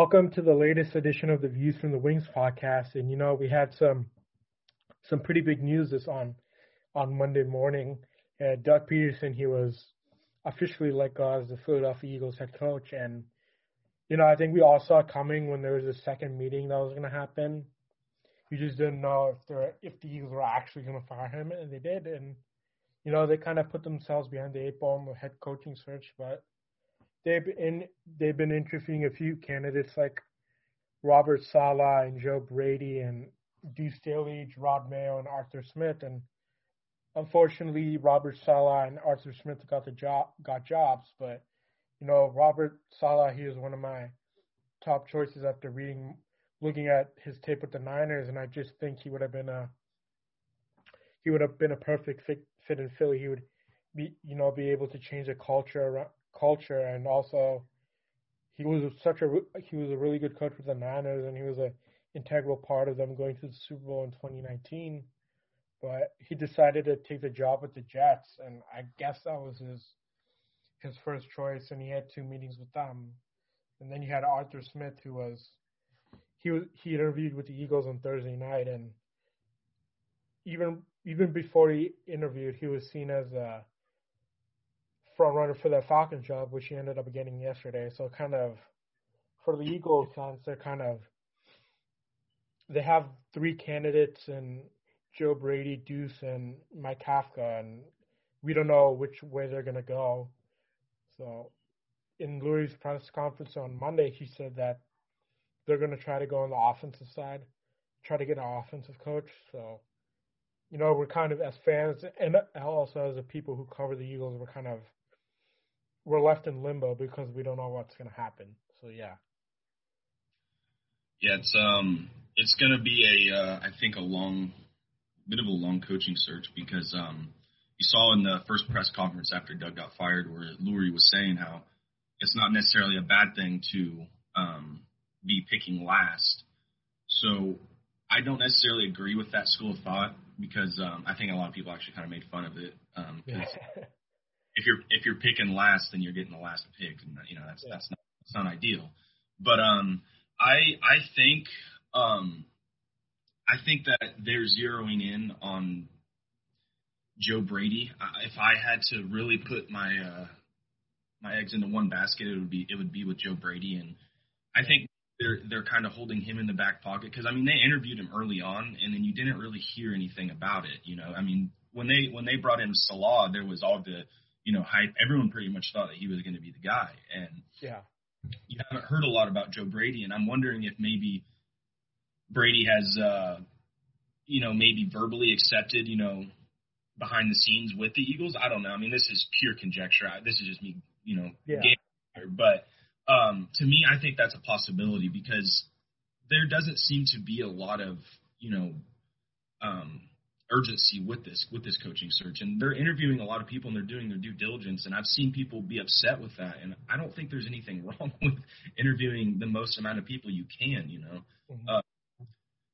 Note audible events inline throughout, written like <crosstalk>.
Welcome to the latest edition of the Views from the Wings podcast. And you know, we had some some pretty big news this on on Monday morning. Uh, Doug Pederson, he was officially let go as the Philadelphia Eagles head coach, and you know, I think we all saw coming when there was a second meeting that was going to happen. You just didn't know if they if the Eagles were actually going to fire him, and they did. And you know, they kind of put themselves behind the eight ball in the head coaching search, but they've been they've been interviewing a few candidates like Robert Saleh and Joe Brady and Deuce Staley, Jerod Mayo, and Arthur Smith. And unfortunately, Robert Saleh and Arthur Smith got the job got jobs. But you know, Robert Saleh, he was one of my top choices after reading, looking at his tape with the Niners, and I just think he would have been a he would have been a perfect fit, fit in Philly. He would be, you know, be able to change the culture around, culture and also he was such a he was a really good coach for the Niners and he was a integral part of them going to the Super Bowl in 2019. But he decided to take the job with the Jets, and I guess that was his his first choice. And he had two meetings with them, and then you had Arthur Smith, who was he was he interviewed with the Eagles on Thursday night, and even even before he interviewed, he was seen as a front runner for that Falcons job, which he ended up getting yesterday. So kind of for the Eagles fans, they're kind of they have three candidates and Joe Brady, Deuce, and Mike Kafka, and we don't know which way they're gonna go. So in Lurie's press conference on Monday, he said that they're gonna try to go on the offensive side, try to get an offensive coach. So you know, we're kind of as fans and also as the people who cover the Eagles, we're kind of we're left in limbo because we don't know what's going to happen. So yeah. Yeah, it's um, it's going to be a, uh, I think a long, bit of a long coaching search because um, you saw in the first press conference after Doug got fired where Lurie was saying how it's not necessarily a bad thing to um, be picking last. So I don't necessarily agree with that school of thought because um, I think a lot of people actually kind of made fun of it. Um, <laughs> if you're if you're picking last, then you're getting the last pick, and you know that's yeah. that's not that's not ideal. But um, I I think um, I think that they're zeroing in on Joe Brady. If I had to really put my uh, my eggs into one basket, it would be it would be with Joe Brady, and I think they're they're kind of holding him in the back pocket because I mean they interviewed him early on, and then you didn't really hear anything about it. You know, I mean when they when they brought in Saleh, there was all the you know, hype. Everyone pretty much thought that he was going to be the guy, and yeah, you haven't heard a lot about Joe Brady, and I'm wondering if maybe Brady has, uh, you know, maybe verbally accepted, you know, behind the scenes with the Eagles. I don't know. I mean, this is pure conjecture. This is just me, you know, yeah. but um, to me, I think that's a possibility because there doesn't seem to be a lot of, you know, um, urgency with this with this coaching search. And they're interviewing a lot of people and they're doing their due diligence. And I've seen people be upset with that. And I don't think there's anything <laughs> wrong with interviewing the most amount of people you can you know? Mm-hmm. uh,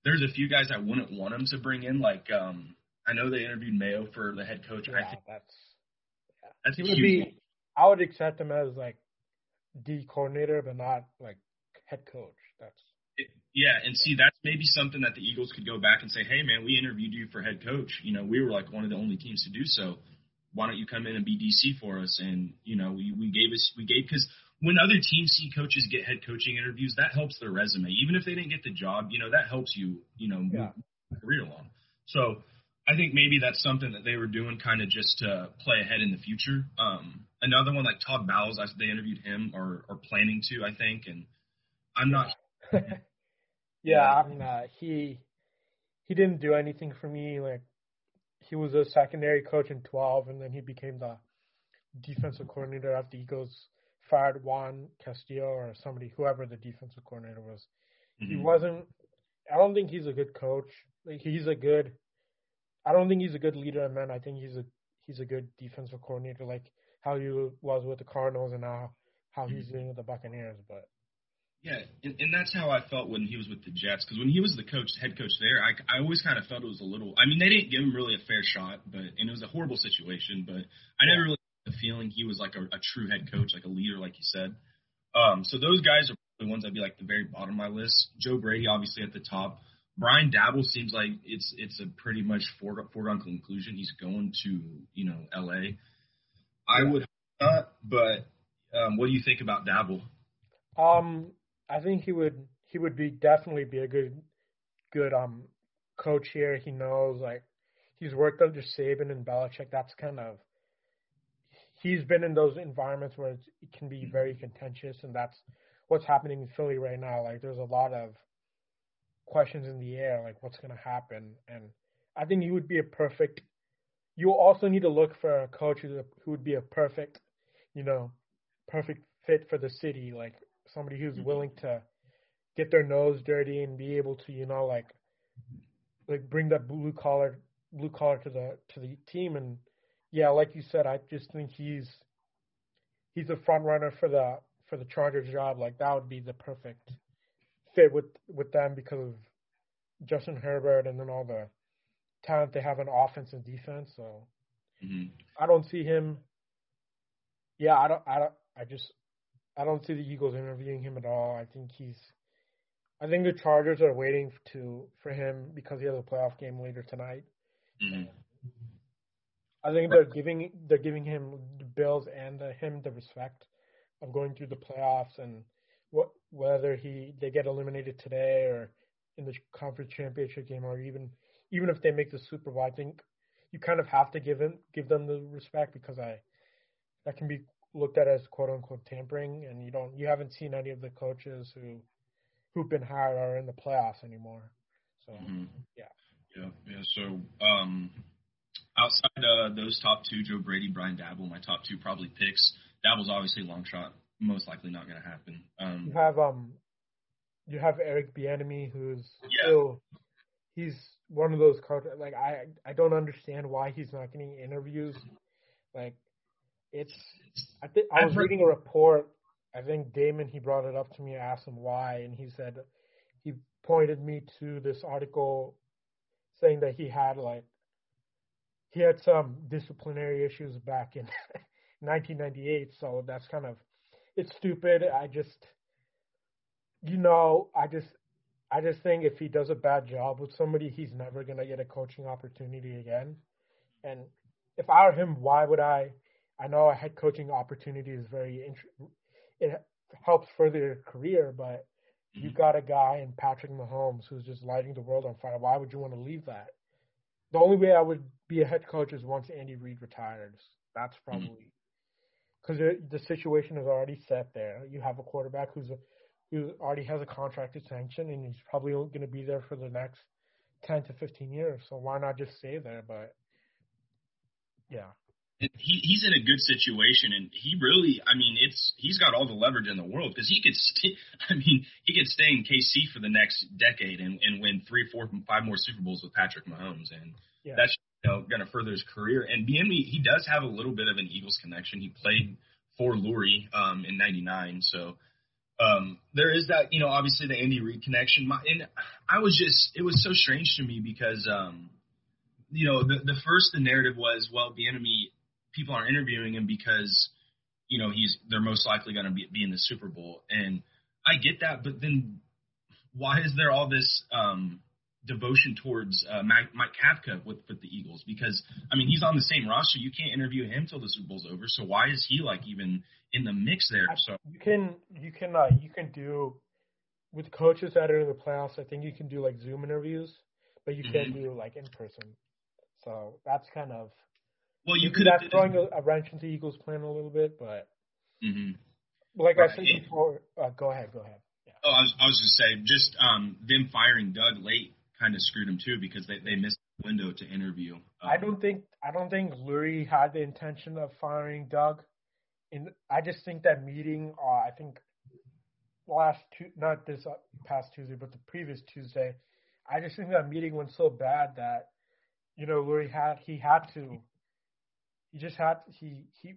there's a few guys I wouldn't want them to bring in. Like um I know they interviewed Mayo for the head coach. Yeah, I think that's yeah. that's would be I would accept him as like D coordinator but not like head coach yeah, and see, that's maybe something that the Eagles could go back and say, hey, man, we interviewed you for head coach. You know, we were like one of the only teams to do so. Why don't you come in and be DC for us? And you know, we we gave us we gave because when other teams see coaches get head coaching interviews, that helps their resume. Even if they didn't get the job, you know, that helps you, you know, yeah. career along. So I think maybe that's something that they were doing kind of just to play ahead in the future. Um, another one like Todd Bowles, I, they interviewed him or, or planning to, I think, and I'm not. <laughs> Yeah, I mean, uh, he he didn't do anything for me. Like he was a secondary coach in 12, and then he became the defensive coordinator after the Eagles fired Juan Castillo or somebody, whoever the defensive coordinator was. Mm-hmm. He wasn't. I don't think he's a good coach. Like he's a good. I don't think he's a good leader of men. I think he's a he's a good defensive coordinator, like how he was with the Cardinals and now how he's mm-hmm. doing with the Buccaneers. But yeah, and, and that's how I felt when he was with the Jets. Because when he was the coach, head coach there, I, I always kind of felt it was a little. I mean, they didn't give him really a fair shot, but and it was a horrible situation. But I never really had the feeling he was like a, a true head coach, like a leader, like you said. Um, so those guys are the ones that'd be like the very bottom of my list. Joe Brady obviously at the top. Brian Daboll seems like it's it's a pretty much foregone conclusion. He's going to you know L.A. I would not, but um, what do you think about Daboll? Um, I think he would he would be definitely be a good good um coach here. He knows like he's worked under Saban and Belichick. That's kind of he's been in those environments where it can be very contentious, and that's what's happening in Philly right now. Like there's a lot of questions in the air, like what's going to happen, and I think he would be a perfect. You also need to look for a coach who who would be a perfect, you know, perfect fit for the city, like somebody who's willing to get their nose dirty and be able to, you know, like like bring that blue collar blue collar to the to the team and yeah, like you said, I just think he's he's a front runner for the for the Chargers job. Like that would be the perfect fit with with them because of Justin Herbert and then all the talent they have in offense and defense. So mm-hmm. I don't see him. Yeah, I don't. I don't. I just. I don't see the Eagles interviewing him at all. I think he's. I think the Chargers are waiting to for him because he has a playoff game later tonight. Mm-hmm. I think they're giving they're giving him the Bills and the, him the respect of going through the playoffs and what whether he they get eliminated today or in the conference championship game or even even if they make the Super Bowl, I think you kind of have to give him give them the respect because I that can be looked at as quote unquote tampering and you don't you haven't seen any of the coaches who who've been hired are in the playoffs anymore. So mm-hmm. yeah. Yeah, yeah. So um outside uh, those top two, Joe Brady, Brian Daboll, my top two probably picks. Daboll's obviously a long shot, most likely not going to happen. Um, you have um, you have Eric Bieniemy, who's yeah. still he's one of those coaches. Like I, I don't understand why he's not getting interviews. Like it's, I think I was reading a report. I think Damon he brought it up to me. I asked him why, and he said he pointed me to this article saying that he had like he had some disciplinary issues back in <laughs> 1998. So that's kind of it's stupid. I just you know I just I just think if he does a bad job with somebody, he's never gonna get a coaching opportunity again. And if I were him, why would I? I know a head coaching opportunity is very int- it helps further your career, but you mm-hmm. got a guy in Patrick Mahomes who's just lighting the world on fire. Why would you want to leave that? The only way I would be a head coach is once Andy Reid retires. That's mm-hmm. probably because mm-hmm. the situation is already set there. You have a quarterback who's a, who already has a contract extension, and he's probably going to be there for the next ten to fifteen years. So why not just stay there? But yeah. He he's in a good situation, and he really, I mean, it's he's got all the leverage in the world because he could stay. <laughs> I mean, he could stay in KC for the next decade and, and win three, four, five more Super Bowls with Patrick Mahomes, and yeah. that's you know, going to further his career. And Bieniemy, he does have a little bit of an Eagles connection. He played for Lurie um, in '99, so um, there is that. You know, obviously the Andy Reid connection. My, and I was just, it was so strange to me because, um, you know, the the first the narrative was, well, Bieniemy, people aren't interviewing him because, you know, he's they're most likely going to be, be in the Super Bowl, and I get that, but then why is there all this? Um, devotion towards uh, Mike, Mike Kafka with with the Eagles because I mean he's on the same roster. You can't interview him till the Super Bowl's over. So why is he like even in the mix there? So you can you can uh, you can do with coaches that are in the playoffs. I think you can do like Zoom interviews, but you mm-hmm. can't do like in person. So that's kind of well, you could that's throwing a, a, wrench into Eagles' plan a little bit, but mm-hmm. like right. I said before, uh, go ahead, go ahead. Yeah. Oh, I was, I was just saying, just um, them firing Doug late kind of screwed him too because they, they missed the window to interview. Um, I don't think I don't think Lurie had the intention of firing Doug. And I just think that meeting, uh, I think last two, not this uh, past Tuesday, but the previous Tuesday, I just think that meeting went so bad that you know Lurie had he had to, he just had he he.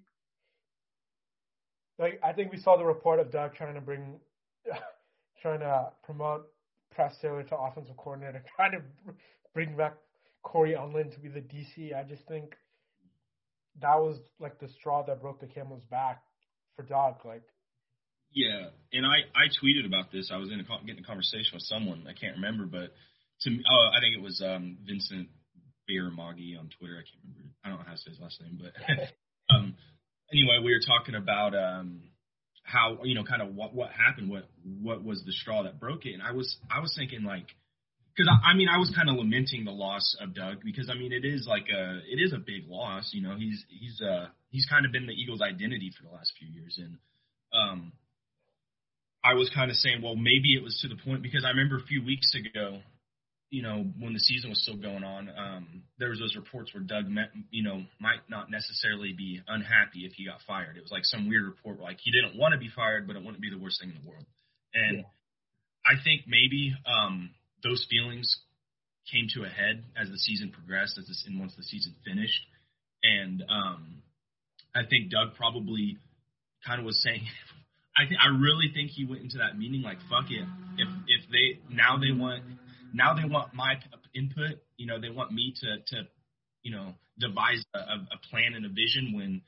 Like I think we saw the report of Doug trying to bring, <laughs> trying to promote Press Taylor to offensive coordinator, <laughs> trying to bring back Cory Undlin to be the DC. I just think that was like the straw that broke the camel's back for Doug. Like Yeah, and I I tweeted about this. I was in a getting a conversation with someone I can't remember, but to oh I think it was um Vincent Maggie on Twitter. I can't remember. I don't know how to say his last name, but <laughs> um anyway, we were talking about um how you know kind of what what happened, what what was the straw that broke it, and I was I was thinking like because I, I mean I was kind of lamenting the loss of Doug because I mean it is like a it is a big loss. You know he's he's uh he's kind of been the Eagles' identity for the last few years, and um I was kind of saying well maybe it was to the point because I remember a few weeks ago. You know, when the season was still going on, um, there was those reports where Doug, met, you know, might not necessarily be unhappy if he got fired. It was like some weird report where like he didn't want to be fired, but it wouldn't be the worst thing in the world. And yeah. I think maybe um, those feelings came to a head as the season progressed, as this, and once the season finished. And um, I think Doug probably kind of was saying, <laughs> I think I really think he went into that meeting like, fuck it. If if they now they want now they want my input, you know, they want me to to you know devise a, a plan and a vision when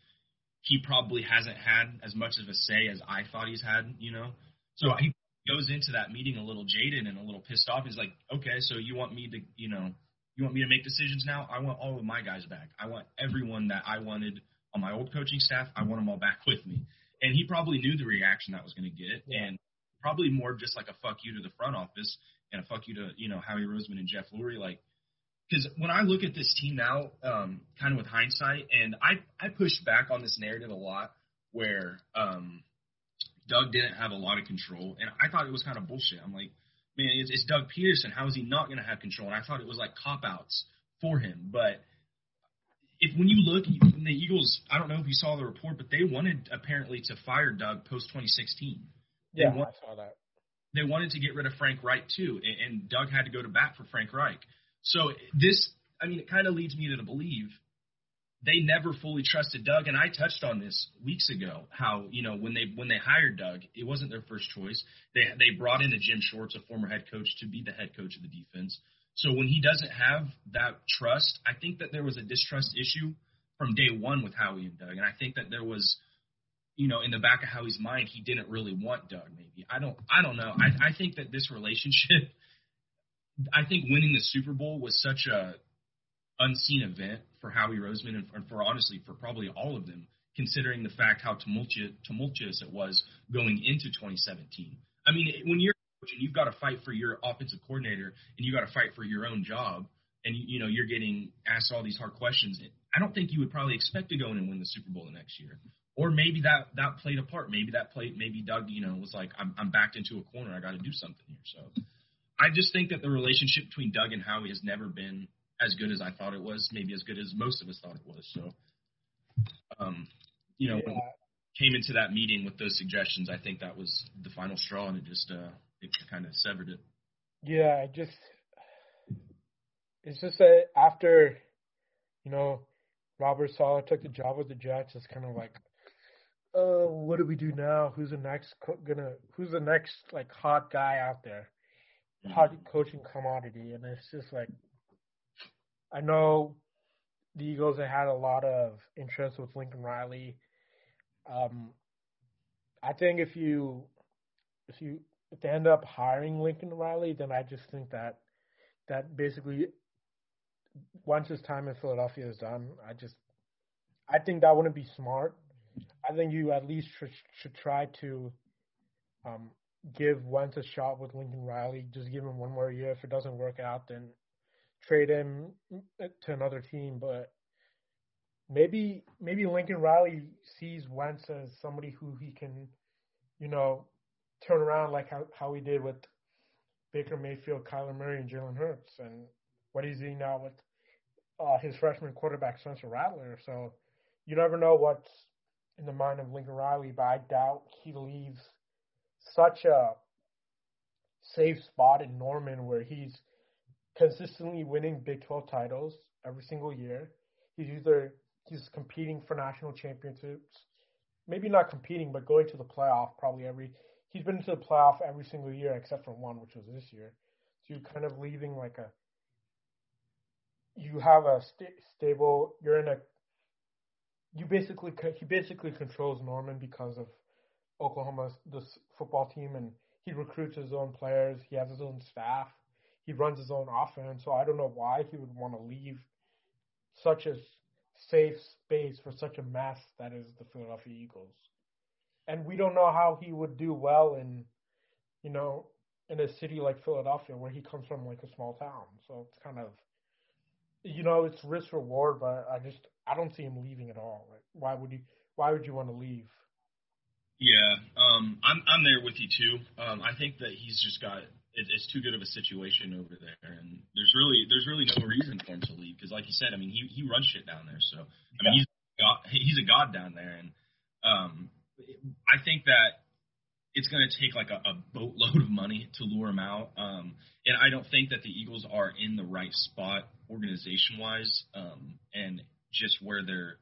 he probably hasn't had as much of a say as I thought he's had, you know. So he goes into that meeting a little jaded and a little pissed off. He's like, okay, so you want me to, you know, you want me to make decisions now? I want all of my guys back. I want everyone that I wanted on my old coaching staff. I want them all back with me. And he probably knew the reaction that was going to get, yeah. and probably more just like a fuck you to the front office and a fuck you to you know Howie Roseman and Jeff Lurie. Like, because when I look at this team now, um, kind of with hindsight, and I I pushed back on this narrative a lot where um, Doug didn't have a lot of control, and I thought it was kind of bullshit. I'm like, man, it's, it's Doug Pederson. How is he not going to have control? And I thought it was like cop outs for him. But if when you look, when the Eagles, I don't know if you saw the report, but they wanted apparently to fire Doug post 2016. Yeah, I saw that. They wanted to get rid of Frank Reich too, and, and Doug had to go to bat for Frank Reich. So this, I mean, it kind of leads me to believe they never fully trusted Doug, and I touched on this weeks ago. How you know when they when they hired Doug, it wasn't their first choice. They they brought in a Jim Schwartz, a former head coach, to be the head coach of the defense. So when he doesn't have that trust, I think that there was a distrust issue from day one with Howie and Doug, and I think that there was, you know, in the back of Howie's mind, he didn't really want Doug. Maybe I don't I don't know. I I think that this relationship, <laughs> I think winning the Super Bowl was such a unseen event for Howie Roseman and for, and for honestly for probably all of them, considering the fact how tumultuous, tumultuous it was going into 2017. I mean, when you're coaching, you've got to fight for your offensive coordinator and you got to fight for your own job, and you know you're getting asked all these hard questions. I don't think you would probably expect to go in and win the Super Bowl the next year. Or maybe that that played a part. Maybe that played. Maybe Doug, you know, was like, I'm I'm backed into a corner. I got to do something here. So, I just think that the relationship between Doug and Howie has never been as good as I thought it was, maybe as good as most of us thought it was. So, um, you know, yeah. came into that meeting with those suggestions, I think that was the final straw, and it just uh, it kind of severed it. Yeah, it just it's just that after you know Robert Saleh took the job with the Jets, it's kind of like, uh, what do we do now? Who's the next co- gonna? Who's the next like hot guy out there? Hot coaching commodity, and it's just like I know the Eagles have had a lot of interest with Lincoln Riley. Um, I think if you if you if they end up hiring Lincoln Riley, then I just think that that basically once his time in Philadelphia is done, I just I think that wouldn't be smart. I think you at least should, should try to um, give Wentz a shot with Lincoln Riley. Just give him one more year. If it doesn't work out, then trade him to another team, but maybe maybe Lincoln Riley sees Wentz as somebody who he can, you know, turn around like how how he did with Baker Mayfield, Kyler Murray, and Jalen Hurts, and what he's doing now with uh, his freshman quarterback Spencer Rattler. So you never know what's in the mind of Lincoln Riley, but I doubt he leaves such a safe spot in Norman where he's consistently winning Big 12 titles every single year. He's either he's competing for national championships, maybe not competing, but going to the playoff probably every. He's been to the playoff every single year except for one, which was this year. So you're kind of leaving like a. You have a st- stable. You're in a. You basically he basically controls Norman because of Oklahoma's this football team, and he recruits his own players. He has his own staff. He runs his own offense. So I don't know why he would want to leave such a safe space for such a mess that is the Philadelphia Eagles. And we don't know how he would do well in, you know, in a city like Philadelphia where he comes from, like a small town. So it's kind of, you know, it's risk reward, but I just I don't see him leaving at all. Why would you? Why would you want to leave? Yeah, um, I'm I'm there with you too. Um, I think that he's just got it, it's too good of a situation over there, and there's really there's really no reason for him to leave because, like you said, I mean he he runs shit down there. So I mean he's god, he's a god down there, and um, I think that it's going to take like a, a boatload of money to lure him out. Um, and I don't think that the Eagles are in the right spot organization wise, um, and just where they're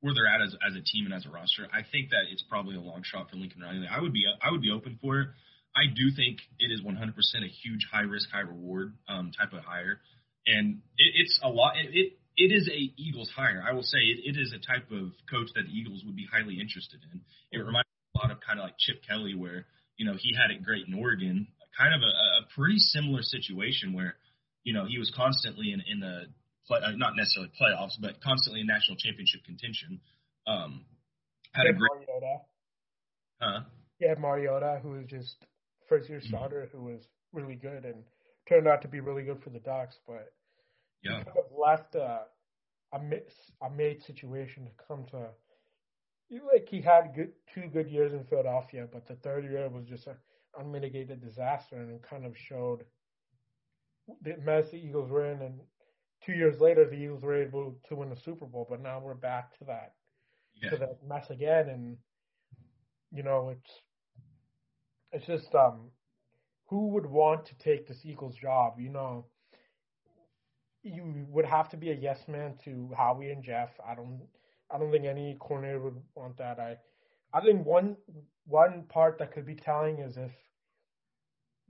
where they're at as, as a team and as a roster. I think that it's probably a long shot for Lincoln Riley. I would be I would be open for it. I do think it is 100% a huge high risk, high reward um, type of hire, and it, it's a lot. It, it it is a Eagles hire. I will say it, it is a type of coach that the Eagles would be highly interested in. It reminds me a lot of kind of like Chip Kelly, where you know he had it great in Oregon, kind of a, a pretty similar situation where you know he was constantly in in the play, uh, not necessarily playoffs, but constantly in national championship contention. Um, had a great. Mariota. Huh? Yeah, Mariota, who was just first year mm-hmm. starter who was really good and turned out to be really good for the Ducks, but yeah, kind of left a a, a made situation to come to. Like he had good two good years in Philadelphia, but the third year was just an unmitigated disaster, and it kind of showed the mess the Eagles were in. And two years later, the Eagles were able to win the Super Bowl, but now we're back to that yeah. to that mess again, and you know it's it's just um, who would want to take this Eagles job? You know, you would have to be a yes man to Howie and Jeff. I don't, I don't think any coordinator would want that. I, I think one one part that could be telling is if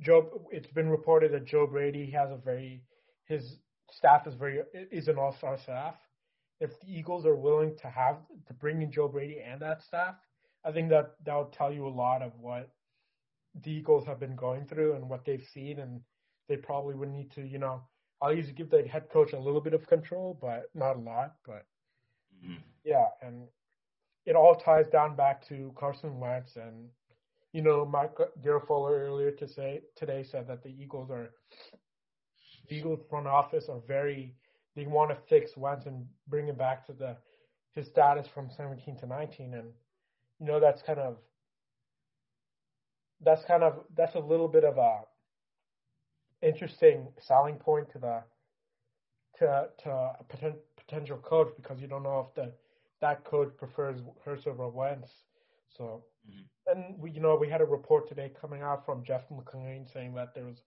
Joe. It's been reported that Joe Brady has a very his staff is very is an all star staff. If the Eagles are willing to have to bring in Joe Brady and that staff, I think that that would tell you a lot of what the Eagles have been going through and what they've seen, and they probably would need to, you know, I'll usually give the head coach a little bit of control, but not a lot. But mm-hmm. yeah, and it all ties down back to Carson Wentz, and you know, Mike Garafolo earlier to say today said that the Eagles are Eagles front office are very they want to fix Wentz and bring him back to the his status from 17 to 19, and you know that's kind of that's kind of that's a little bit of a interesting selling point to the to to a poten- potential coach because you don't know if the that coach prefers Hurts over Wentz. So, mm-hmm. and we you know we had a report today coming out from Jeff McLane saying that there was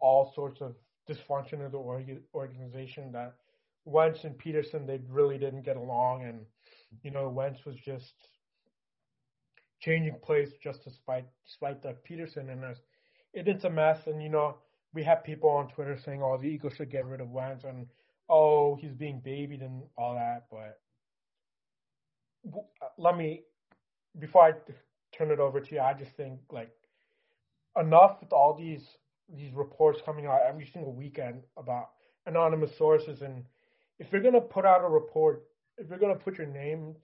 all sorts of dysfunction of the org- organization that Wentz and Pederson they really didn't get along and you know Wentz was just changing plays just to spite spite Doug Pederson, and there's, it is a mess. And you know, we have people on Twitter saying, "Oh, the Eagles should get rid of Wentz," and "Oh, he's being babied" and all that. But uh, let me, before I turn it over to you, I just think like enough with all these these reports coming out every single weekend about anonymous sources, and if you're gonna put out a report, if you're gonna put your name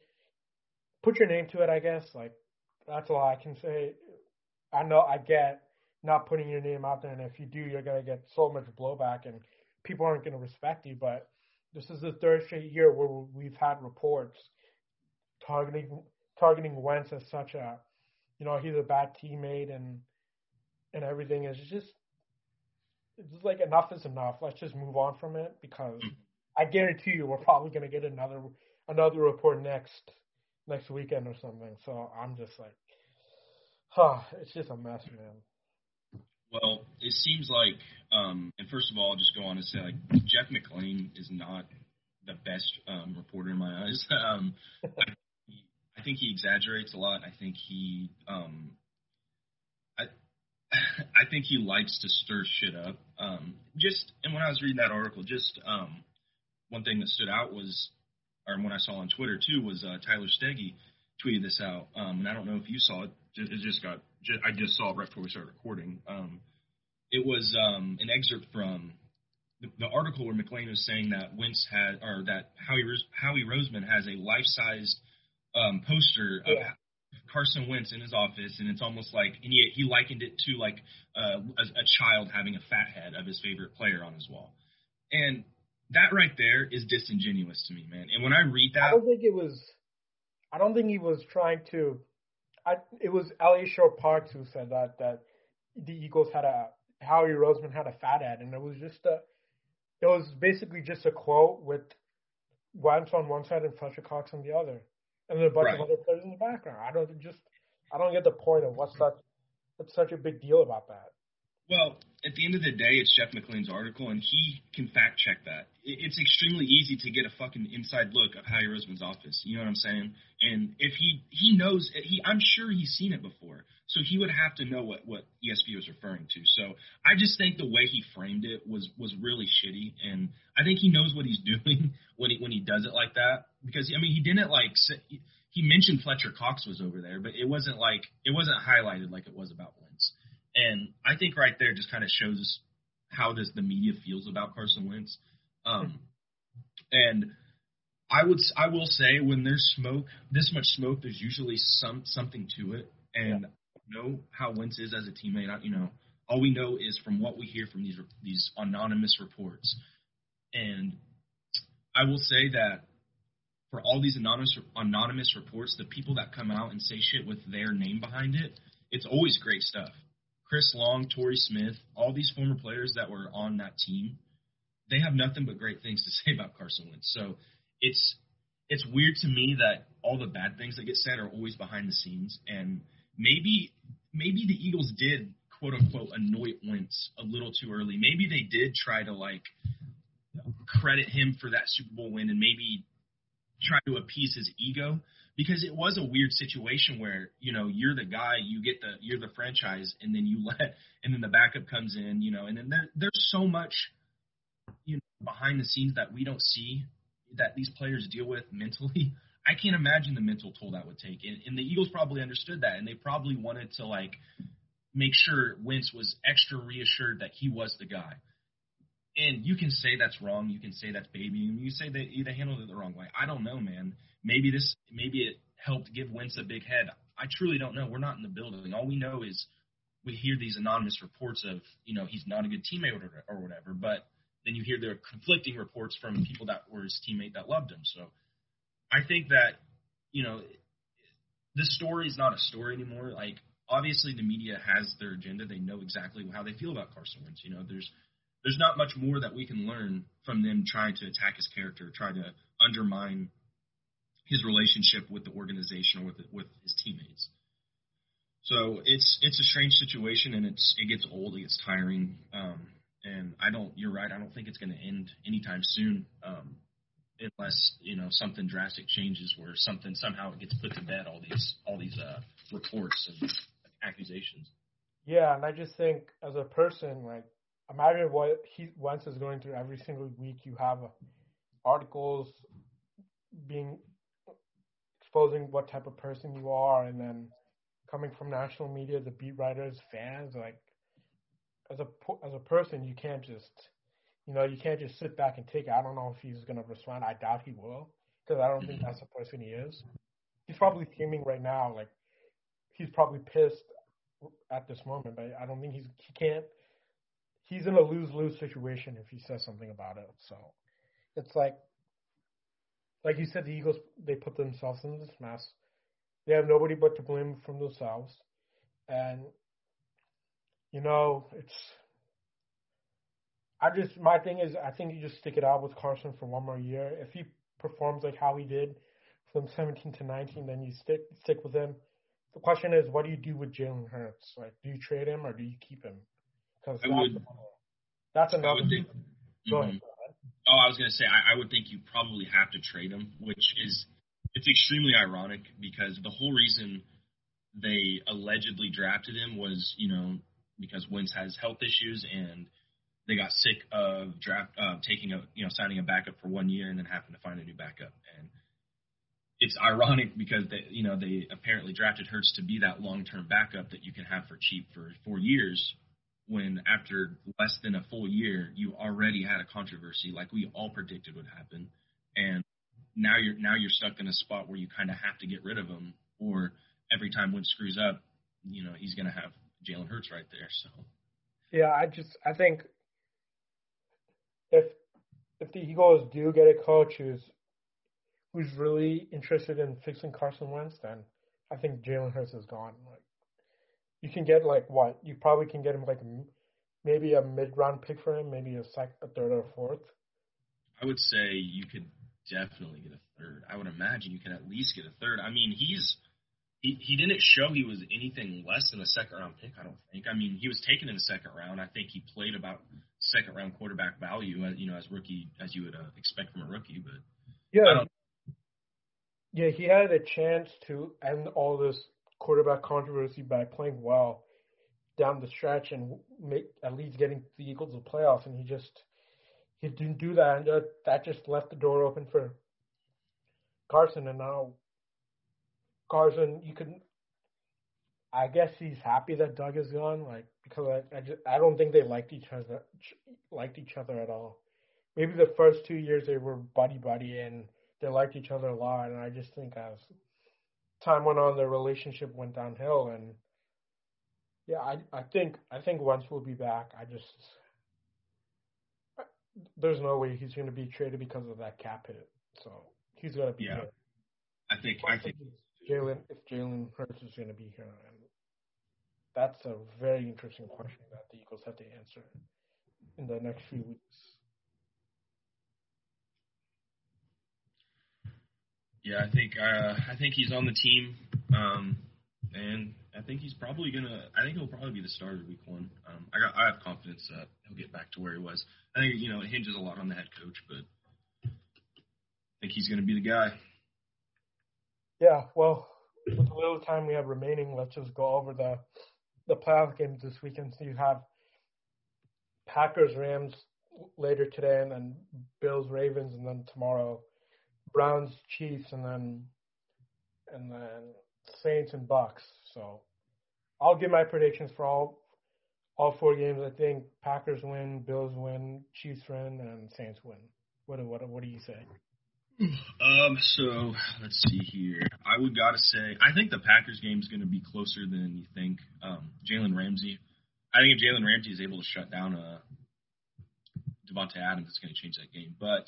put your name to it, I guess. Like that's all I can say. I know I get not putting your name out there, and if you do, you're gonna get so much blowback, and people aren't gonna respect you. But this is the third straight year where we've had reports targeting targeting Wentz as such a, you know, he's a bad teammate and and everything. Is just it's like enough is enough. Let's just move on from it because I guarantee you we're probably gonna get another another report next next weekend or something. So I'm just like, huh, it's just a mess, man. Well, it seems like, um, and first of all, I'll just go on and say, like, Jeff McLane is not the best um, reporter in my eyes. <laughs> Um, I, I think he exaggerates a lot. I think he, um, I think he likes to stir shit up. Um, just, and when I was reading that article, just um, one thing that stood out was or when I saw on Twitter too, was uh, Tyler Steggy tweeted this out, um, and I don't know if you saw it. it just got. Just, I just saw it right before we started recording. Um, it was um, an excerpt from the, the article where McLane was saying that Wentz had, or that Howie Howie Roseman has a life-sized um, poster of Yeah. Carson Wentz in his office, and it's almost like, and he, he likened it to like uh, a, a child having a fat head of his favorite player on his wall, and that right there is disingenuous to me, man. And when I read that, I don't think it was. I don't think he was trying to. I it was Eliot Shorr-Parks who said that that the Eagles had a Howie Roseman had a fat head, and it was just a. It was basically just a quote with Wentz on one side and Fletcher Cox on the other, and then a bunch Right. of other players in the background. I don't just. I don't get the point of what's such. What's such a big deal about that? Well, at the end of the day, it's Jeff McLane's article, and he can fact check that. It's extremely easy to get a fucking inside look of Howie Roseman's office. You know what I'm saying? And if he he knows, he I'm sure he's seen it before, so he would have to know what what ESP was referring to. So I just think the way he framed it was was really shitty, and I think he knows what he's <laughs> doing when he when he does it like that. Because I mean, he didn't like he mentioned Fletcher Cox was over there, but it wasn't like it wasn't highlighted like it was about Wentz. And I think right there just kind of shows us how does the media feels about Carson Wentz. Um, and I would I will say when there's smoke, this much smoke, there's usually some something to it. And I know how Wentz is as a teammate. I, you know, all we know is from what we hear from these these anonymous reports. And I will say that for all these anonymous anonymous reports, the people that come out and say shit with their name behind it, it's always great stuff. Chris Long, Torrey Smith, all these former players that were on that team, they have nothing but great things to <laughs> say about Carson Wentz. So it's it's weird to me that all the bad things that get said are always behind the scenes, and maybe maybe the Eagles did quote unquote anoint Wentz a little too early. Maybe they did try to like credit him for that Super Bowl win and maybe try to appease his ego because it was a weird situation where you know you're the guy you get the you're the franchise and then you <laughs> let and then the backup comes in you know and then there there's so much you know behind the scenes that we don't see that these players deal with mentally <laughs> I can't imagine the mental toll that would take and, and the Eagles probably understood that and they probably wanted to like make sure Wentz was extra reassured that he was the guy and you can say that's wrong. You can say that's baby. and You say that they handled it the wrong way. I don't know, man. Maybe this, maybe it helped give Wentz a big head. I truly don't know. We're not in the building. All we know is we hear these anonymous reports of, you know, he's not a good teammate or, or whatever. But then you hear the conflicting reports from people that were his teammate that loved him. So I think that, you know, this story is not a story anymore. Like obviously the media has their agenda. They know exactly how they feel about Carson Wentz. You know, there's there's not much more that we can learn from them trying to attack his character, try to undermine his relationship with the organization or with with his teammates. So it's it's a strange situation, and it's it gets old, it gets tiring, um, and I don't. You're right. I don't think it's going to end anytime soon, um, unless you know something drastic changes, where something somehow it gets put to bed. All these all these uh, reports and accusations. Yeah, and I just think as a person, like imagine what he once is going through every single week. You have articles being exposing what type of person you are, and then coming from national media, the beat writers, fans, like as a as a person, you can't just you know you can't just sit back and take it. I don't know if he's gonna respond. I doubt he will because I don't think mm-hmm. that's the person he is. He's probably fuming right now, like he's probably pissed at this moment, but I don't think he's he can't. He's in a lose lose situation if he says something about it. So it's like, like you said, the Eagles they put themselves in this mess. They have nobody but to blame from themselves, and you know it's. I just my thing is I think you just stick it out with Carson for one more year. If he performs like how he did from 17 to 19, then you stick stick with him. The question is, what do you do with Jalen Hurts? Like, do you trade him or do you keep him? Because that's, would- that's another. would think. Go Mhm. ahead. Oh, I was gonna say I, I would think you probably have to trade him, which is it's extremely ironic because the whole reason they allegedly drafted him was you know because Wentz has health issues and they got sick of draft uh, taking a you know signing a backup for one year and then having to find a new backup and it's ironic because they, you know, they apparently drafted Hurts to be that long-term backup that you can have for cheap for four years. When after less than a full year, you already had a controversy, like we all predicted would happen, and now you're now you're stuck in a spot where you kind of have to get rid of him, or every time Wentz screws up, you know, he's going to have Jalen Hurts right there. So. Yeah, I just I think if if the Eagles do get a coach who's who's really interested in fixing Carson Wentz, then I think Jalen Hurts is gone. You can get like what you probably can get him like maybe a mid round pick for him, maybe a sec, a third or a fourth. I would say you could definitely get a third. I would imagine you can at least get a third. I mean, he's he, he didn't show he was anything less than a second round pick. I don't think. I mean, he was taken in the second round. I think he played about second round quarterback value, uh, you know, as rookie as you would uh, expect from a rookie. But yeah, yeah, he had a chance to end all this quarterback controversy by playing well down the stretch and make at least getting the Eagles the playoffs, and he just he didn't do that, and uh, that just left the door open for Carson, and now Carson, you can. I guess he's happy that Doug is gone, like because I I, just, I don't think they liked each other liked each other at all. Maybe the first two years they were buddy buddy and they liked each other a lot, and I just think as time went on, their relationship went downhill, and yeah, I I think I think Wentz will be back. I just there's no way he's going to be traded because of that cap hit, so he's going to be yeah. here. I think I think Jalen if Jalen Hurts is going to be here, and that's a very interesting question that the Eagles have to answer in the next few weeks. Yeah, I think uh, I think he's on the team, um, and I think he's probably gonna. I think he'll probably be the starter week one. Um, I got I have confidence that he'll get back to where he was. I think you know it hinges a lot on the head coach, but I think he's gonna be the guy. Yeah, well, with the little time we have remaining, let's just go over the the playoff games this weekend. So you have Packers Rams later today, and then Bills Ravens, and then tomorrow Browns Chiefs, and then and then Saints and Bucks. So I'll give my predictions for all all four games. I think Packers win, Bills win, Chiefs win, and Saints win. What what what do you say? Um, so let's see here. I would gotta say, I think the Packers game is going to be closer than you think. Um, Jalen Ramsey. I think if Jalen Ramsey is able to shut down uh, Davante Adams, it's going to change that game. But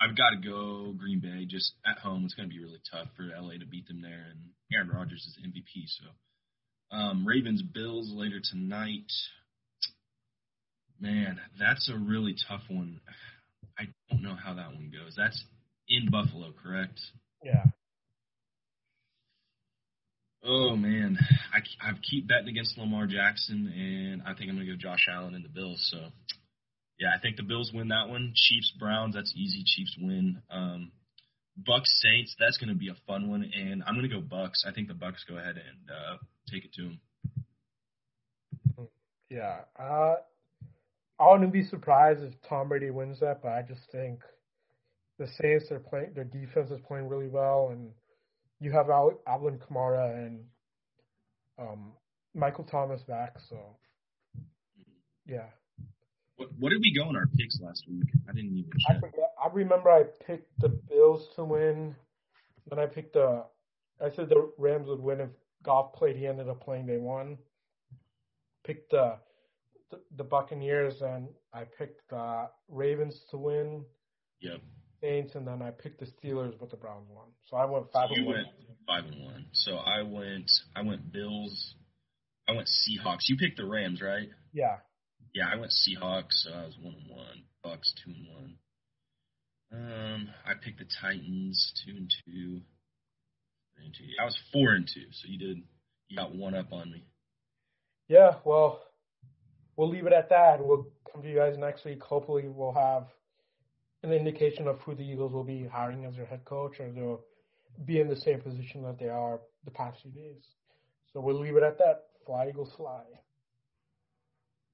I've got to go Green Bay. Just at home, it's going to be really tough for LA to beat them there, and Aaron Rodgers is MVP. So, um, Ravens Bills later tonight. Man, that's a really tough one. I don't know how that one goes. That's in Buffalo, correct? Yeah. Oh man, I, I keep betting against Lamar Jackson, and I think I'm gonna go Josh Allen and the Bills. So, yeah, I think the Bills win that one. Chiefs Browns, that's easy. Chiefs win. Um, Bucks Saints, that's gonna be a fun one, and I'm gonna go Bucks. I think the Bucks go ahead and uh, take it to them. Yeah, uh, I wouldn't be surprised if Tom Brady wins that, but I just think the Saints are playing their defense is playing really well, and you have Al- Alvin Kamara and um, Michael Thomas back. So yeah. What, what did we go in our picks last week? I didn't even check. I, forget, I remember I picked the Bills to win. Then I picked the. I said the Rams would win if Goff played. He ended up playing. They won. Picked the the, the Buccaneers and I picked the Ravens to win. Yep. Saints, and then I picked the Steelers, but the Browns won. So I went five so and one. Went five and one. So I went. I went Bills. I went Seahawks. You picked the Rams, right? Yeah. Yeah, I went Seahawks. So I was one and one. Bucks two and one. Um, I picked the Titans two and two. Three and two. I was four and two. So you did. You got one up on me. Yeah. Well, we'll leave it at that. We'll come to you guys next week. Hopefully, we'll have an indication of who the Eagles will be hiring as their head coach, or they'll be in the same position that they are the past few days. So we'll leave it at that. Fly Eagles fly.